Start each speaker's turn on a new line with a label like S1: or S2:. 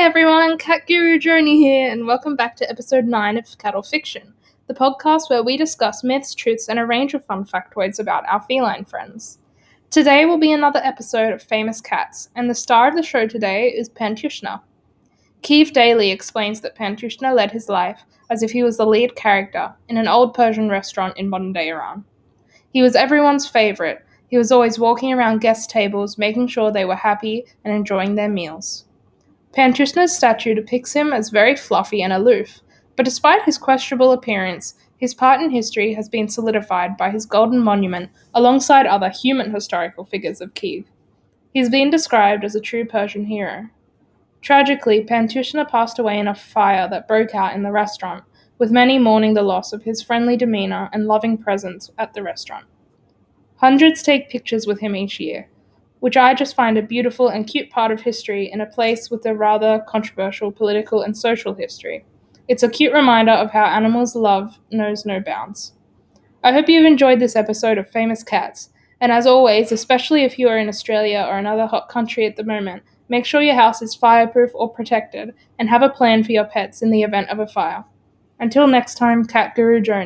S1: everyone, Cat Guru Joni here, and welcome back to episode 9 of Cattle Fiction, the podcast where we discuss myths, truths, and a range of fun factoids about our feline friends. Today will be another episode of Famous Cats, and the star of the show today is Pantushna. Keeve Daly explains that Pantushna led his life as if he was the lead character in an old Persian restaurant in modern day Iran. He was everyone's favourite. He was always walking around guest tables, making sure they were happy and enjoying their meals. Pantushna's statue depicts him as very fluffy and aloof, but despite his questionable appearance, his part in history has been solidified by his golden monument alongside other human historical figures of Kiev. He's been described as a true Persian hero. Tragically, Pantushna passed away in a fire that broke out in the restaurant, with many mourning the loss of his friendly demeanor and loving presence at the restaurant. Hundreds take pictures with him each year, which I just find a beautiful and cute part of history in a place with a rather controversial political and social history. It's a cute reminder of how animals' love knows no bounds. I hope you've enjoyed this episode of Famous Cats, and as always, especially if you are in Australia or another hot country at the moment, make sure your house is fireproof or protected and have a plan for your pets in the event of a fire. Until next time, Cat Guru Journey.